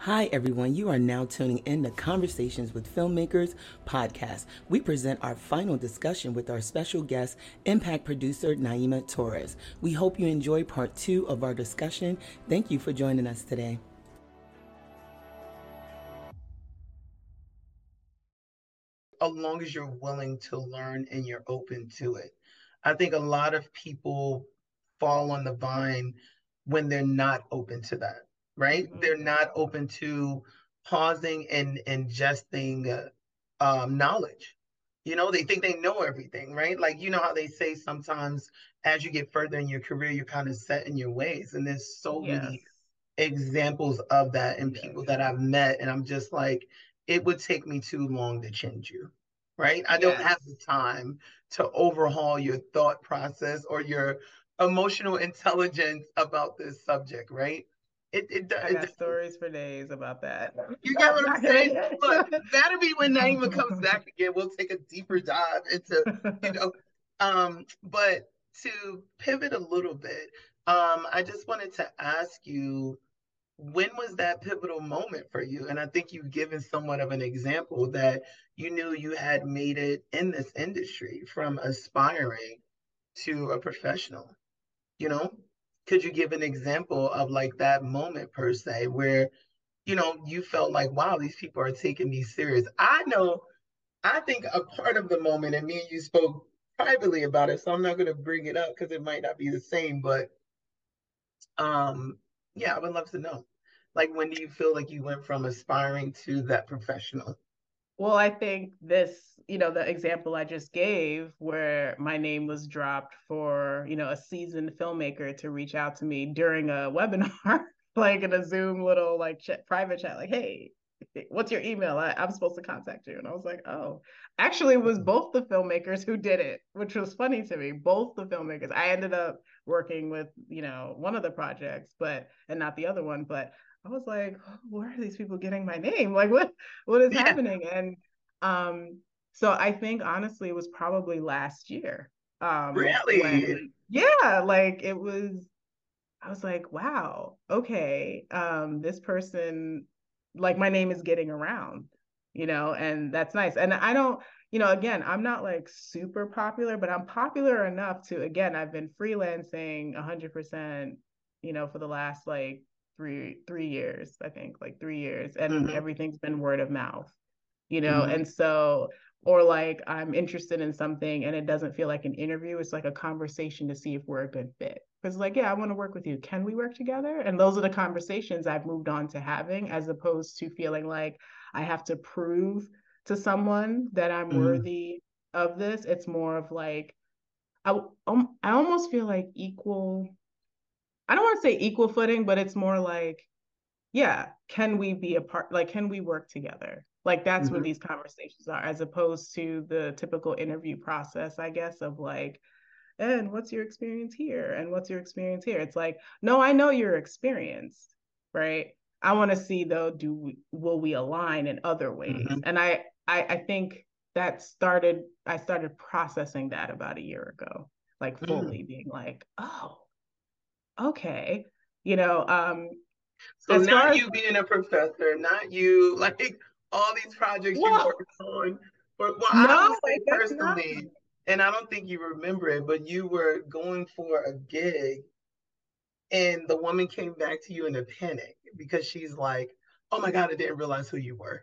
Hi, everyone. You are now tuning in to Conversations with Filmmakers podcast. We present our final discussion with our special guest, impact producer Naeema Torres. We hope you enjoy part two of our discussion. Thank you for joining us today. As long as you're willing to learn and you're open to it. I think a lot of people fall on the vine when they're not open to that right? Mm-hmm. They're not open to pausing and ingesting uh, um, knowledge. You know, they think they know everything, right? Like, you know how they say sometimes as you get further in your career, you're kind of set in your ways. And there's so yes. many examples of that in people that I've met. And I'm just like, it would take me too long to change you, right? I yes. don't have the time to overhaul your thought process or your emotional intelligence about this subject, right? It, it, I got it, stories for days about that. You get what I'm saying? But that'll be when Naeema comes back again. We'll take a deeper dive into, you know. Um, but to pivot a little bit, um, I just wanted to ask you, when was that pivotal moment for you? And I think you've given somewhat of an example that you knew you had made it in this industry from aspiring to a professional, you know? Could you give an example of like that moment per se where you know you felt like wow these people are taking me serious. I know i think a part of the moment and me and you spoke privately about it so i'm not going to bring it up because it might not be the same but um yeah i would love to know. Like when do you feel like you went from aspiring to that professional well, I think this, you know, the example I just gave where my name was dropped for, you know, a seasoned filmmaker to reach out to me during a webinar, like in a Zoom little like ch- private chat, like, hey, what's your email? I, am supposed to contact you. And I was like, oh, actually, it was mm-hmm. both the filmmakers who did it, which was funny to me. Both the filmmakers. I ended up working with, you know, one of the projects, but, and not the other one, but I was like, where are these people getting my name? Like what what is yeah. happening? And um so I think honestly it was probably last year. Um really? When, yeah, like it was I was like, wow, okay. Um this person like my name is getting around, you know, and that's nice. And I don't you know, again, I'm not like super popular, but I'm popular enough to again, I've been freelancing 100%, you know, for the last like three three years i think like three years and mm-hmm. everything's been word of mouth you know mm-hmm. and so or like i'm interested in something and it doesn't feel like an interview it's like a conversation to see if we're a good fit because like yeah i want to work with you can we work together and those are the conversations i've moved on to having as opposed to feeling like i have to prove to someone that i'm mm-hmm. worthy of this it's more of like I, um, I almost feel like equal I don't want to say equal footing, but it's more like, yeah, can we be a part? Like, can we work together? Like, that's mm-hmm. what these conversations are, as opposed to the typical interview process, I guess, of like, and what's your experience here? And what's your experience here? It's like, no, I know you're experienced, right? I want to see though, do we, will we align in other ways? Mm-hmm. And I, I, I think that started. I started processing that about a year ago, like fully mm. being like, oh, okay, you know. Um, so not as, you being a professor, not you like all these projects well, you worked on. But well, no, I would say personally, not... and I don't think you remember it, but you were going for a gig, and the woman came back to you in a panic because she's like, "Oh my god, I didn't realize who you were."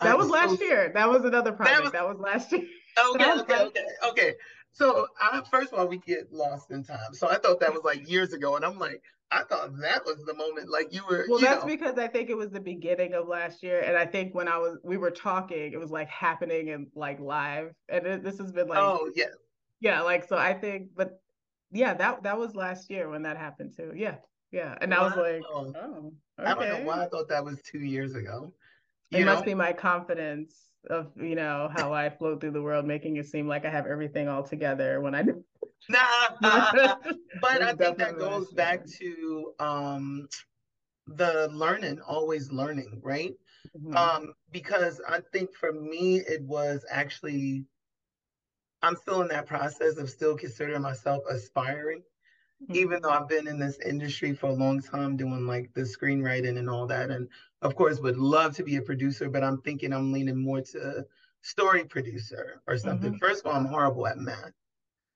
That was, was, last so... year. That was another project. That was, that was last year. Okay, okay, okay, okay. So I, first of all, we get lost in time. So I thought that was like years ago, and I'm like, I thought that was the moment, like you were. Well, you that's know. because I think it was the beginning of last year, and I think when I was we were talking, it was like happening and like live, and it, this has been like. Oh yeah. Yeah, like so. I think, but yeah, that that was last year when that happened too. Yeah, yeah, and wow. I was like, oh, okay. I don't know oh, why I thought that was two years ago. You it know? must be my confidence of you know how I float through the world, making it seem like I have everything all together when I do. Nah, but I think that goes back to um, the learning, always learning, right? Mm-hmm. Um, because I think for me, it was actually, I'm still in that process of still considering myself aspiring. Mm-hmm. even though I've been in this industry for a long time doing like the screenwriting and all that. And of course, would love to be a producer, but I'm thinking I'm leaning more to story producer or something. Mm-hmm. First of all, I'm horrible at math.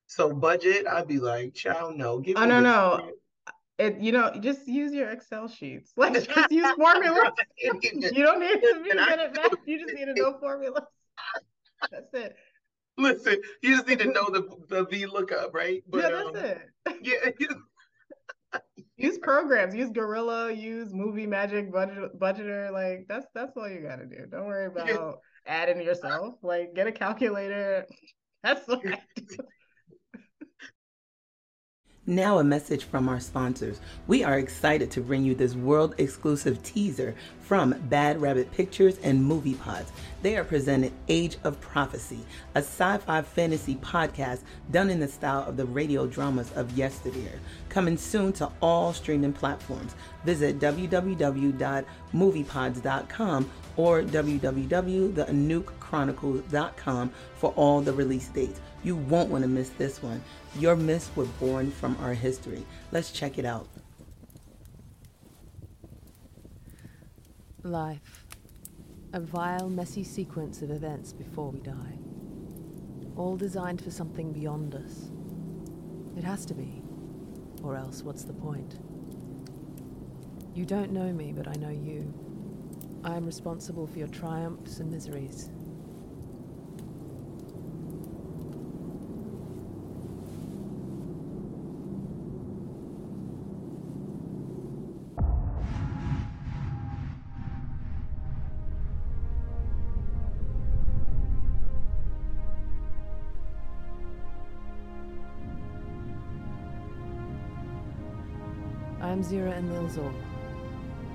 So budget, I'd be like, child, no. Give oh, no, no. It, you know, just use your Excel sheets. Like, just use formulas. you don't need to be good at math. You just need to know formulas. That's it. Listen, you just need to know the the V lookup, right? But, yeah, that's um, it. Yeah. use programs. Use Gorilla. Use Movie Magic budget, Budgeter. Like that's that's all you gotta do. Don't worry about yeah. adding yourself. Like get a calculator. That's what I do. Now, a message from our sponsors. We are excited to bring you this world exclusive teaser from Bad Rabbit Pictures and Movie Pods. They are presented Age of Prophecy, a sci fi fantasy podcast done in the style of the radio dramas of yesteryear. Coming soon to all streaming platforms. Visit www.moviepods.com or www.anoukchronicles.com for all the release dates. You won't want to miss this one. Your myths were born from our history. Let's check it out. Life. A vile, messy sequence of events before we die. All designed for something beyond us. It has to be. Or else, what's the point? You don't know me, but I know you. I am responsible for your triumphs and miseries, I'm Zira Emil Zor,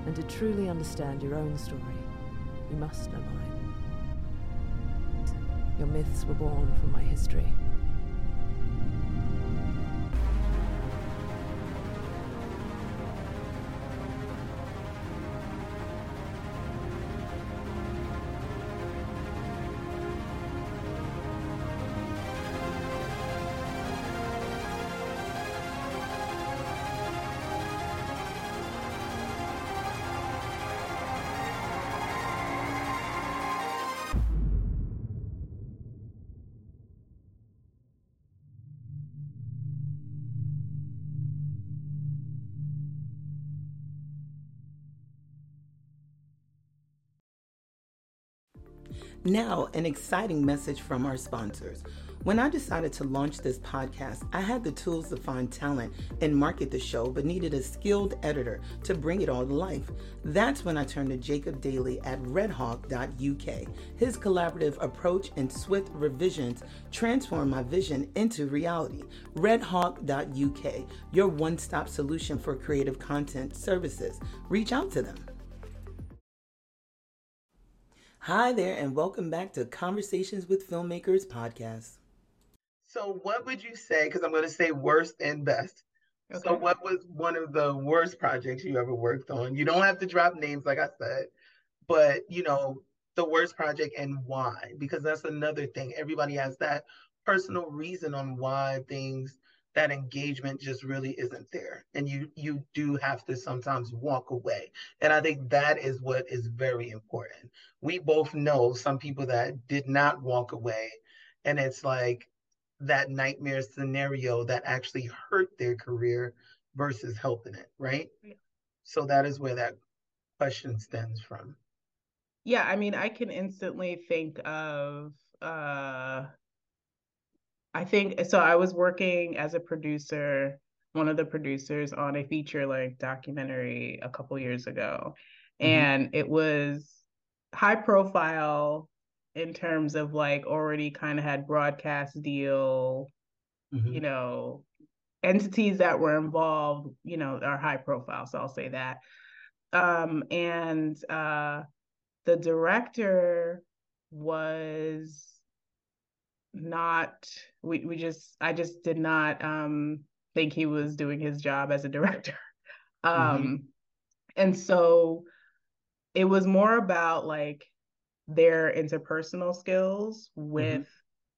and to truly understand your own story, you must know mine. Your myths were born from my history. Now, an exciting message from our sponsors. When I decided to launch this podcast, I had the tools to find talent and market the show, but needed a skilled editor to bring it all to life. That's when I turned to Jacob Daly at redhawk.uk. His collaborative approach and swift revisions transformed my vision into reality. redhawk.uk, your one stop solution for creative content services. Reach out to them. Hi there, and welcome back to Conversations with Filmmakers podcast. So, what would you say? Because I'm going to say worst and best. Okay. So, what was one of the worst projects you ever worked on? You don't have to drop names, like I said, but you know, the worst project and why? Because that's another thing. Everybody has that personal reason on why things that engagement just really isn't there. And you you do have to sometimes walk away. And i think that is what is very important. We both know some people that did not walk away. And it's like that nightmare scenario that actually hurt their career versus helping it right? Yeah. so that is where that question stems from. Yeah i mean i can instantly think of uh I think so. I was working as a producer, one of the producers on a feature like documentary a couple years ago. Mm-hmm. And it was high profile in terms of like already kind of had broadcast deal, mm-hmm. you know, entities that were involved, you know, are high profile. So I'll say that. Um, and uh, the director was not we we just I just did not um think he was doing his job as a director. Mm-hmm. Um mm-hmm. and so it was more about like their interpersonal skills with mm-hmm.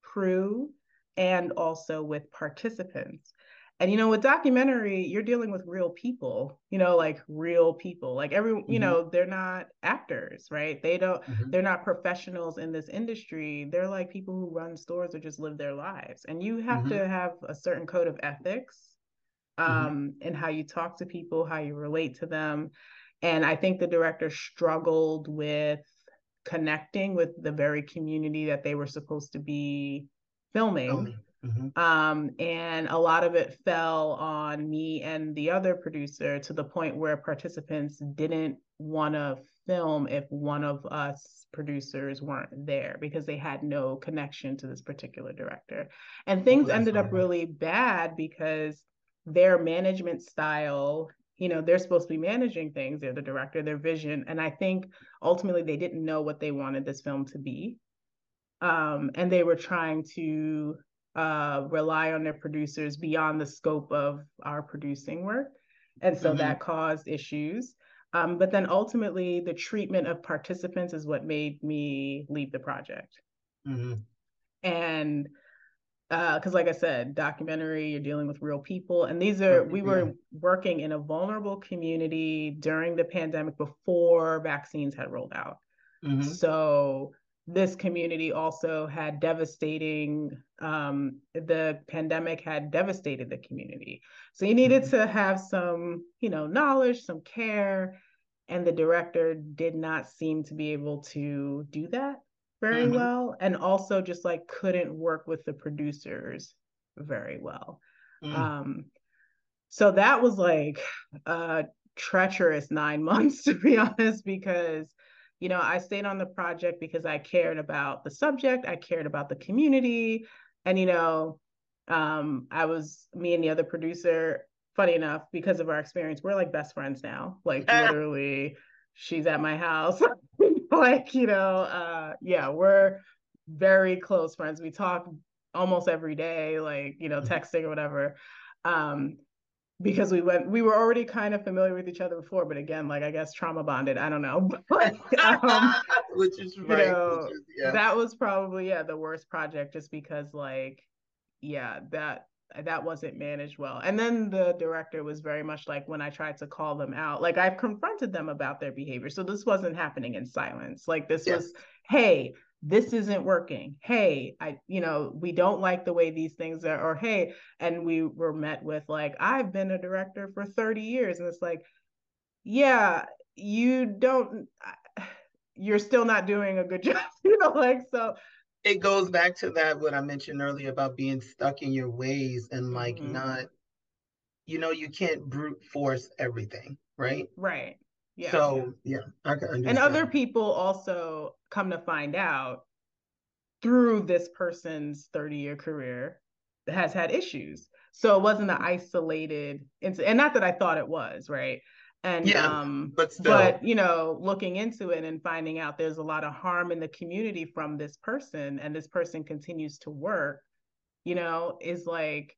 crew and also with participants. And you know with documentary you're dealing with real people you know like real people like every mm-hmm. you know they're not actors right they don't mm-hmm. they're not professionals in this industry they're like people who run stores or just live their lives and you have mm-hmm. to have a certain code of ethics mm-hmm. um and how you talk to people how you relate to them and i think the director struggled with connecting with the very community that they were supposed to be filming Mm-hmm. Um, and a lot of it fell on me and the other producer to the point where participants didn't want to film if one of us producers weren't there because they had no connection to this particular director. And things oh, ended up really bad because their management style you know they're supposed to be managing things they're the director their vision and i think ultimately they didn't know what they wanted this film to be um, and they were trying to uh, rely on their producers beyond the scope of our producing work. And so mm-hmm. that caused issues. Um, but then ultimately, the treatment of participants is what made me leave the project. Mm-hmm. And because, uh, like I said, documentary, you're dealing with real people. And these are, we were working in a vulnerable community during the pandemic before vaccines had rolled out. Mm-hmm. So this community also had devastating um, the pandemic had devastated the community so you needed mm-hmm. to have some you know knowledge some care and the director did not seem to be able to do that very mm-hmm. well and also just like couldn't work with the producers very well mm. um, so that was like a treacherous nine months to be honest because you know, I stayed on the project because I cared about the subject, I cared about the community, and you know, um, I was me and the other producer. Funny enough, because of our experience, we're like best friends now. Like literally, she's at my house. like you know, uh, yeah, we're very close friends. We talk almost every day, like you know, mm-hmm. texting or whatever. Um, because we went we were already kind of familiar with each other before but again like i guess trauma bonded i don't know but, um, which is right you know, is, yeah. that was probably yeah the worst project just because like yeah that that wasn't managed well and then the director was very much like when i tried to call them out like i've confronted them about their behavior so this wasn't happening in silence like this yes. was hey this isn't working. Hey i you know we don't like the way these things are or hey and we were met with like i've been a director for 30 years and it's like yeah you don't you're still not doing a good job you know like so it goes back to that what i mentioned earlier about being stuck in your ways and like mm-hmm. not you know you can't brute force everything right? Right yeah. So yeah. And other people also come to find out through this person's 30 year career has had issues. So it wasn't an isolated incident. And not that I thought it was, right? And yeah, um but still. but you know, looking into it and finding out there's a lot of harm in the community from this person and this person continues to work, you know, is like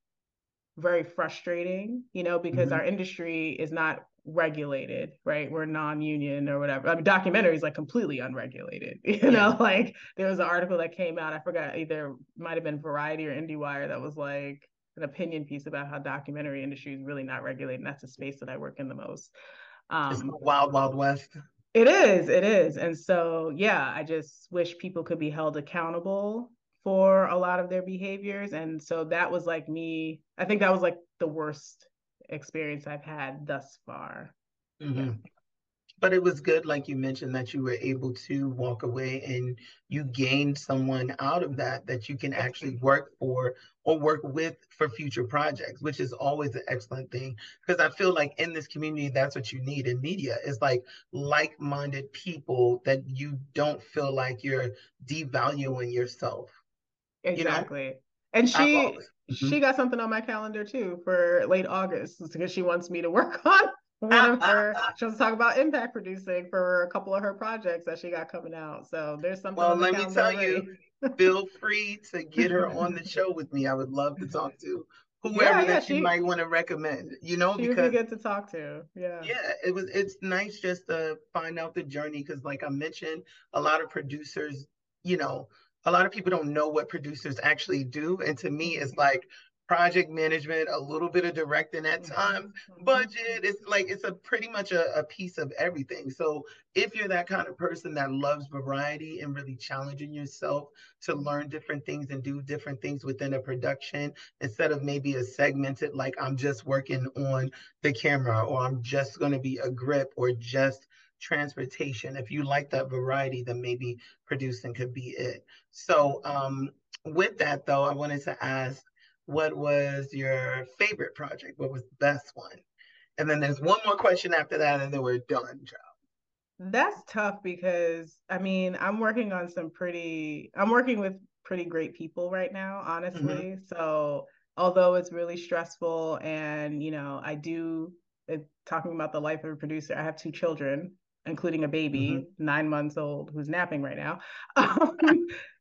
very frustrating, you know, because mm-hmm. our industry is not regulated, right? We're non-union or whatever. I mean, documentary is like completely unregulated. You yeah. know, like there was an article that came out. I forgot either might have been Variety or IndieWire that was like an opinion piece about how documentary industry is really not regulated. And that's a space that I work in the most. Um, wild, wild west. It is. It is. And so, yeah, I just wish people could be held accountable for a lot of their behaviors. And so that was like me. I think that was like the worst experience I've had thus far. Mm-hmm. Yeah. But it was good, like you mentioned, that you were able to walk away and you gained someone out of that that you can actually work for or work with for future projects, which is always an excellent thing. Because I feel like in this community, that's what you need in media is like like minded people that you don't feel like you're devaluing yourself. Exactly. You know? And she Mm-hmm. She got something on my calendar too for late August because she wants me to work on one of her. She wants to talk about impact producing for a couple of her projects that she got coming out. So there's something. Well, let me tell already. you, feel free to get her on the show with me. I would love to talk to whoever yeah, yeah, that she, you might want to recommend. You know, she because would be good to talk to. Yeah. Yeah, it was. It's nice just to find out the journey because, like I mentioned, a lot of producers, you know, a lot of people don't know what producers actually do. And to me, it's like project management, a little bit of directing at Mm-hmm. times, budget. It's like it's a pretty much a, a piece of everything. So if you're that kind of person that loves variety and really challenging yourself to learn different things and do different things within a production, instead of maybe a segmented like I'm just working on the camera or I'm just going to be a grip or just transportation. If you like that variety, then maybe producing could be it. So um with that though, I wanted to ask what was your favorite project? What was the best one? And then there's one more question after that, and then we're done, Joe. That's tough because I mean, I'm working on some pretty, I'm working with pretty great people right now, honestly. Mm-hmm. So, although it's really stressful, and you know, I do, it, talking about the life of a producer, I have two children, including a baby, mm-hmm. nine months old, who's napping right now. Um,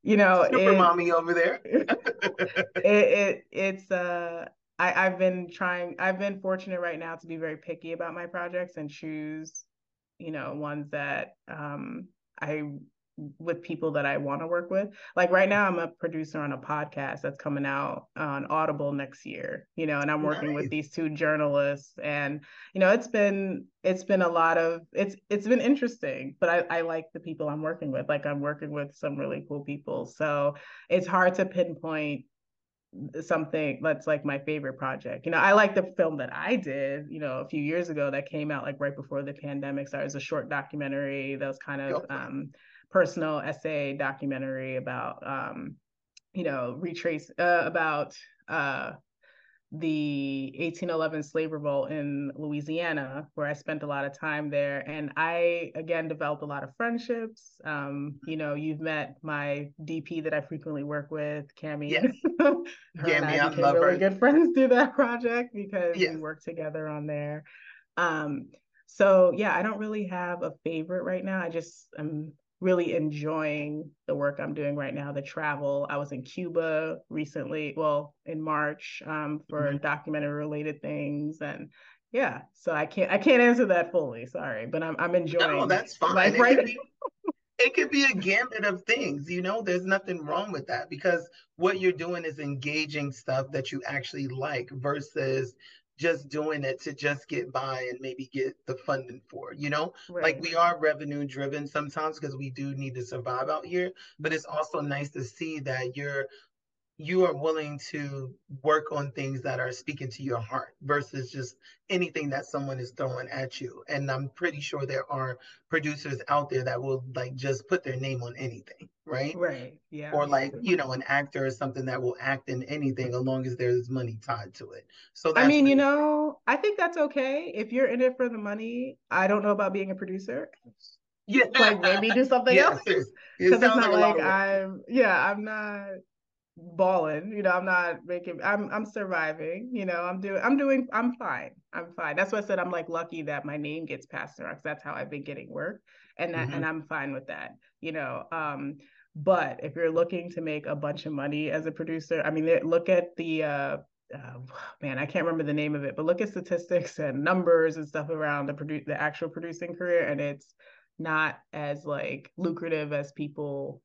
you know, super it, mommy over there. it, it it's uh I, I've been trying I've been fortunate right now to be very picky about my projects and choose, you know, ones that um I with people that I want to work with. Like right now I'm a producer on a podcast that's coming out on Audible next year, you know, and I'm working nice. with these two journalists and you know, it's been it's been a lot of it's it's been interesting, but I I like the people I'm working with. Like I'm working with some really cool people. So, it's hard to pinpoint something that's like my favorite project. You know, I like the film that I did, you know, a few years ago that came out like right before the pandemic. So it was a short documentary that was kind of um personal essay documentary about um, you know, retrace uh, about uh the 1811 slave revolt in Louisiana, where I spent a lot of time there. And I, again, developed a lot of friendships. Um, you know, you've met my DP that I frequently work with, Cami. Yes. her and I became really her. good friends through that project because yes. we worked together on there. Um, so yeah, I don't really have a favorite right now. I just am really enjoying the work I'm doing right now, the travel. I was in Cuba recently, well, in March, um, for mm-hmm. documentary related things. And yeah, so I can't I can't answer that fully. Sorry, but I'm I'm enjoying No, that's fine. Life right it, could be, it could be a gambit of things, you know, there's nothing wrong with that because what you're doing is engaging stuff that you actually like versus just doing it to just get by and maybe get the funding for you know right. like we are revenue driven sometimes because we do need to survive out here but it's also nice to see that you're you are willing to work on things that are speaking to your heart versus just anything that someone is throwing at you. And I'm pretty sure there are producers out there that will like just put their name on anything, right? Right. Yeah. Or like, you know, an actor or something that will act in anything as long as there's money tied to it. So I mean, you know, I think that's okay. If you're in it for the money, I don't know about being a producer. Yeah. Like maybe do something yeah, else. Because it it's not like, like I'm yeah, I'm not balling you know i'm not making i'm i'm surviving you know i'm doing i'm doing i'm fine i'm fine that's why i said i'm like lucky that my name gets passed around because that's how i've been getting work and that mm-hmm. and i'm fine with that you know um but if you're looking to make a bunch of money as a producer i mean look at the uh uh, man, I can't remember the name of it, but look at statistics and numbers and stuff around the produ- the actual producing career, and it's not as like lucrative as people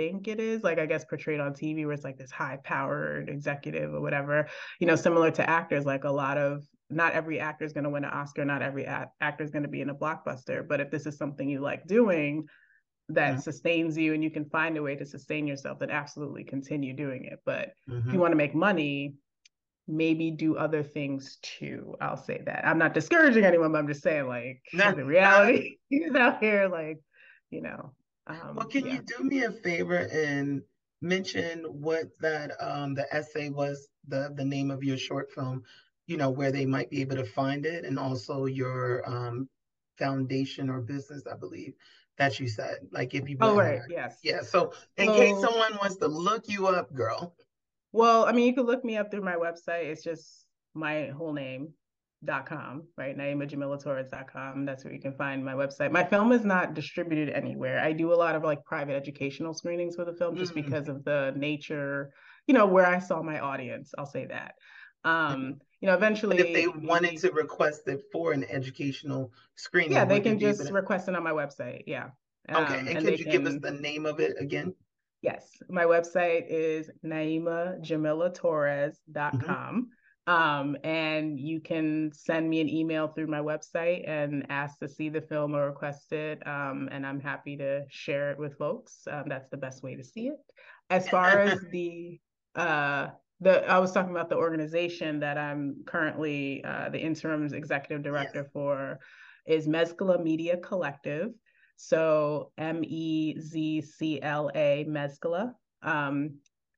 think it is like i guess portrayed on tv where it's like this high powered executive or whatever you know similar to actors like a lot of not every actor is going to win an oscar not every a- actor is going to be in a blockbuster but if this is something you like doing that mm-hmm. sustains you and you can find a way to sustain yourself then absolutely continue doing it but mm-hmm. if you mm-hmm. want to make money maybe do other things too i'll say that i'm not discouraging anyone but i'm just saying like the reality is out here like you know um, well, can yeah. you do me a favor and mention what that um, the essay was, the the name of your short film, you know, where they might be able to find it, and also your um, foundation or business, I believe that you said. Like if you oh right, yes, yeah. So in so, case someone wants to look you up, girl. Well, I mean, you can look me up through my website. It's just my whole name, dot com right? Naimajamilatorres.com that's where you can find my website. My film is not distributed anywhere. I do a lot of like private educational screenings for the film just mm-hmm. because of the nature you know where i saw my audience. I'll say that. Um you know eventually but if they wanted to request it for an educational screening yeah they can just request it on my website. Yeah. Okay um, and, and could you can... give us the name of it again? Yes, my website is naimajamilatorres.com. Mm-hmm. Um, and you can send me an email through my website and ask to see the film or request it. Um, and I'm happy to share it with folks. Um, that's the best way to see it. As far as the uh, the I was talking about the organization that I'm currently uh, the interim executive director yes. for is Mezcla Media Collective. So M E Z C L A Mezcla, um,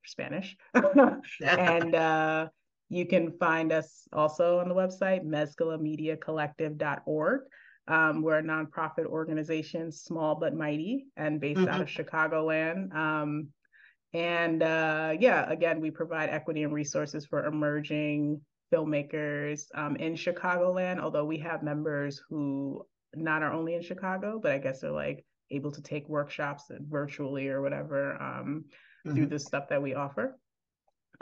Spanish, and uh, you can find us also on the website, mezclamediacollective.org. Um, we're a nonprofit organization, small but mighty, and based mm-hmm. out of Chicagoland. Um, and uh, yeah, again, we provide equity and resources for emerging filmmakers um, in Chicagoland, although we have members who not are only in Chicago, but I guess they're like able to take workshops virtually or whatever um, mm-hmm. through the stuff that we offer.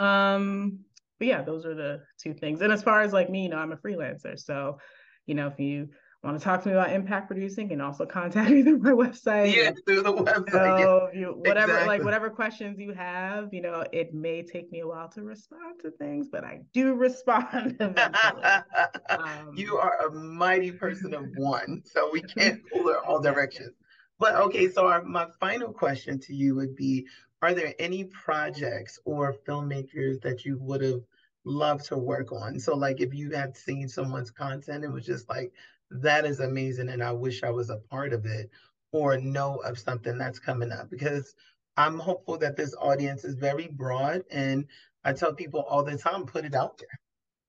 Um, but yeah, those are the two things. And as far as like me, you know, I'm a freelancer. So, you know, if you want to talk to me about impact producing, and also contact me through my website. Yeah, through the website. So you, whatever, exactly. like whatever questions you have, you know, it may take me a while to respond to things, but I do respond um, you are a mighty person of one, so we can't pull her all directions. But okay, so our, my final question to you would be are there any projects or filmmakers that you would have loved to work on? So, like, if you had seen someone's content, it was just like, that is amazing, and I wish I was a part of it, or know of something that's coming up because I'm hopeful that this audience is very broad. And I tell people all the time, put it out there.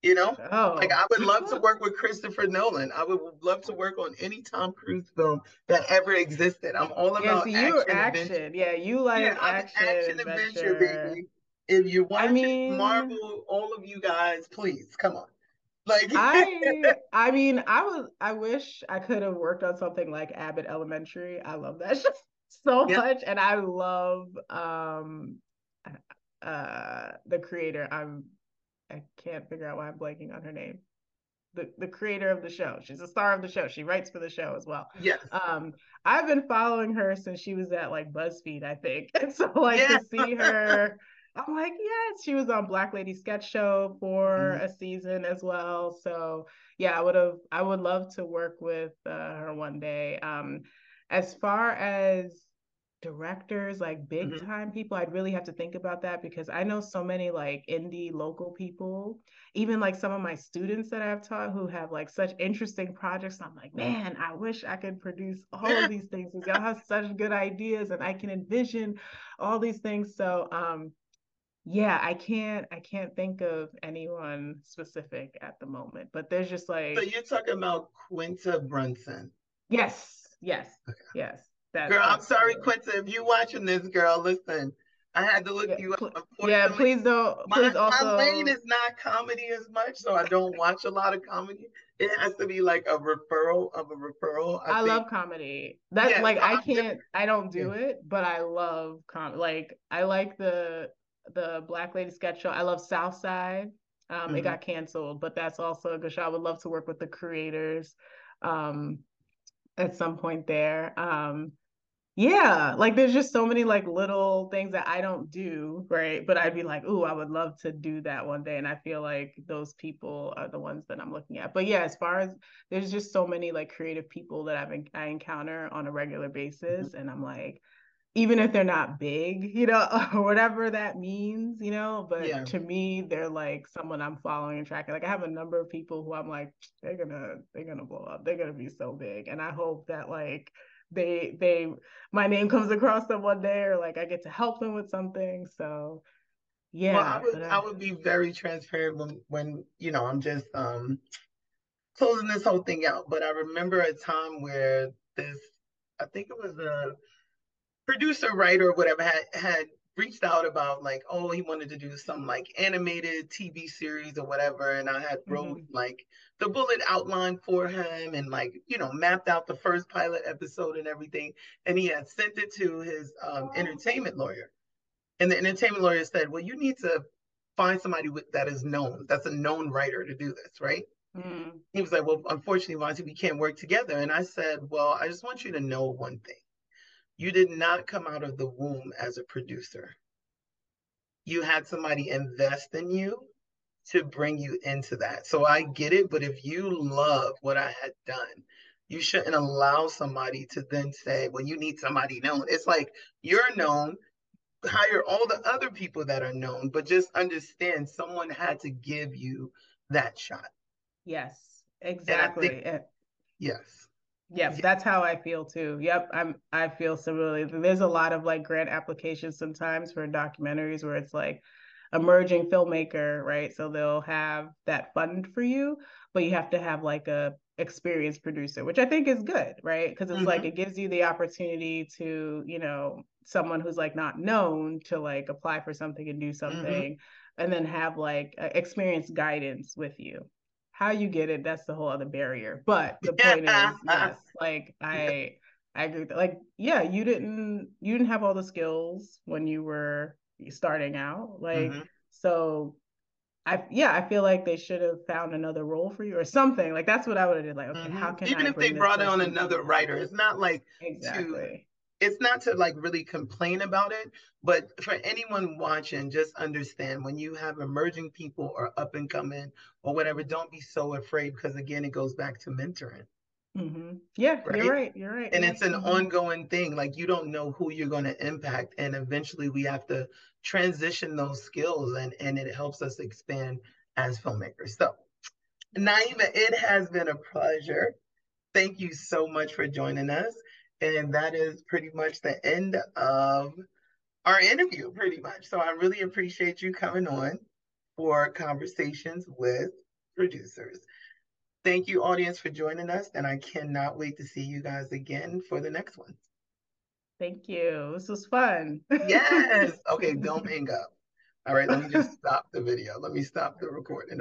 You know, oh. like I would love to work with Christopher Nolan. I would love to work on any Tom Cruise film that ever existed. I'm all about yeah, so action. action. Yeah, you like yeah, action, action adventure. adventure, baby. If you're watching I mean, Marvel, all of you guys, please come on. Like I, I mean, I was. I wish I could have worked on something like Abbott Elementary. I love that show so yep. much, and I love um, uh, the creator. I'm I can't figure out why I'm blanking on her name. The the creator of the show. She's a star of the show. She writes for the show as well. Yes. Um, I've been following her since she was at like BuzzFeed, I think. And so like yes. to see her, I'm like, yes, she was on Black Lady Sketch Show for mm-hmm. a season as well. So yeah, I would have I would love to work with uh, her one day. Um, as far as directors, like big mm-hmm. time people, I'd really have to think about that because I know so many like indie local people, even like some of my students that I've taught who have like such interesting projects. I'm like, man, I wish I could produce all of these things because y'all have such good ideas and I can envision all these things. So um yeah, I can't I can't think of anyone specific at the moment, but there's just like So you're talking about Quinta Brunson. Yes, yes, okay. yes. That, girl, I'm sorry, Quinta. If you're watching this, girl, listen. I had to look yeah, you up. Yeah, please don't. Please my, also. My lane is not comedy as much, so I don't watch a lot of comedy. It has to be like a referral of a referral. I, I love comedy. That's yeah, like I can't. Different. I don't do yeah. it, but I love com. Like I like the the Black Lady sketch show. I love South Side. Um, mm-hmm. It got canceled, but that's also a good show. I would love to work with the creators um, at some point there. Um, yeah like there's just so many like little things that i don't do right but i'd be like oh i would love to do that one day and i feel like those people are the ones that i'm looking at but yeah as far as there's just so many like creative people that i've i encounter on a regular basis mm-hmm. and i'm like even if they're not big you know or whatever that means you know but yeah. to me they're like someone i'm following and tracking like i have a number of people who i'm like they're gonna they're gonna blow up they're gonna be so big and i hope that like they they my name comes across them one day or like I get to help them with something. So yeah. Well, I would I, I would be very transparent when when you know I'm just um closing this whole thing out. But I remember a time where this I think it was a producer writer or whatever had had reached out about like oh he wanted to do some like animated tv series or whatever and i had wrote mm-hmm. like the bullet outline for him and like you know mapped out the first pilot episode and everything and he had sent it to his um, entertainment lawyer. And the entertainment lawyer said well you need to find somebody with, that is known that's a known writer to do this right? Mm-hmm. he was like well unfortunately Vonti, we can't work together? And i said well i just want you to know one thing you did not come out of the womb as a producer. You had somebody invest in you to bring you into that. So I get it, but if you love what I had done, you shouldn't allow somebody to then say, well, you need somebody known. It's like you're known, hire all the other people that are known, but just understand someone had to give you that shot. Yes, exactly. Think, yes. Yep, that's how I feel too. Yep, I'm I feel similarly. There's a lot of like grant applications sometimes for documentaries where it's like emerging filmmaker, right? So they'll have that fund for you, but you have to have like a experienced producer, which I think is good, right? Because it's mm-hmm. like it gives you the opportunity to, you know, someone who's like not known to like apply for something and do mm-hmm. something mm-hmm. and then have like experienced guidance with you how you get it, that's the whole other barrier. But the point is, yes, like I I agree with Like, yeah, you didn't you didn't have all the skills when you were starting out. Like, mm-hmm. so I yeah, I feel like they should have found another role for you or something. Like that's what I would have did. Like, okay, mm-hmm. how can even I if they brought on another writer, it's not like exactly it's not to like really complain about it, but for anyone watching, just understand when you have emerging people or up and coming or whatever, don't be so afraid because again, it goes back to mentoring. Mm-hmm. Yeah, right? you're right. You're right. And yeah. it's an mm-hmm. ongoing thing. Like you don't know who you're going to impact, and eventually we have to transition those skills, and and it helps us expand as filmmakers. So, Naeema, it has been a pleasure. Thank you so much for joining us. And that is pretty much the end of our interview, pretty much. So I really appreciate you coming on for conversations with producers. Thank you, audience, for joining us. And I cannot wait to see you guys again for the next one. Thank you. This was fun. yes. Okay, don't hang up. All right, let me just stop the video. Let me stop the recording.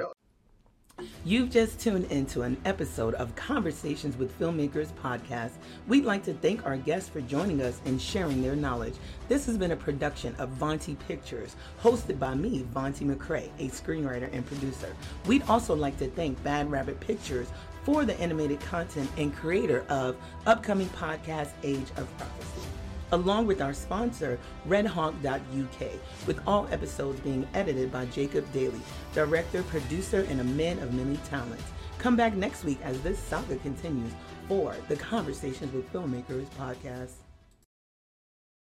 You've just tuned into an episode of Conversations with Filmmakers podcast. We'd like to thank our guests for joining us and sharing their knowledge. This has been a production of Vonti Pictures, hosted by me, Vonti McRae, a screenwriter and producer. We'd also like to thank Bad Rabbit Pictures for the animated content and creator of upcoming podcast Age of Prophecy along with our sponsor, redhawk.uk, with all episodes being edited by Jacob Daly, director, producer, and a man of many talents. Come back next week as this saga continues for the Conversations with Filmmakers podcast.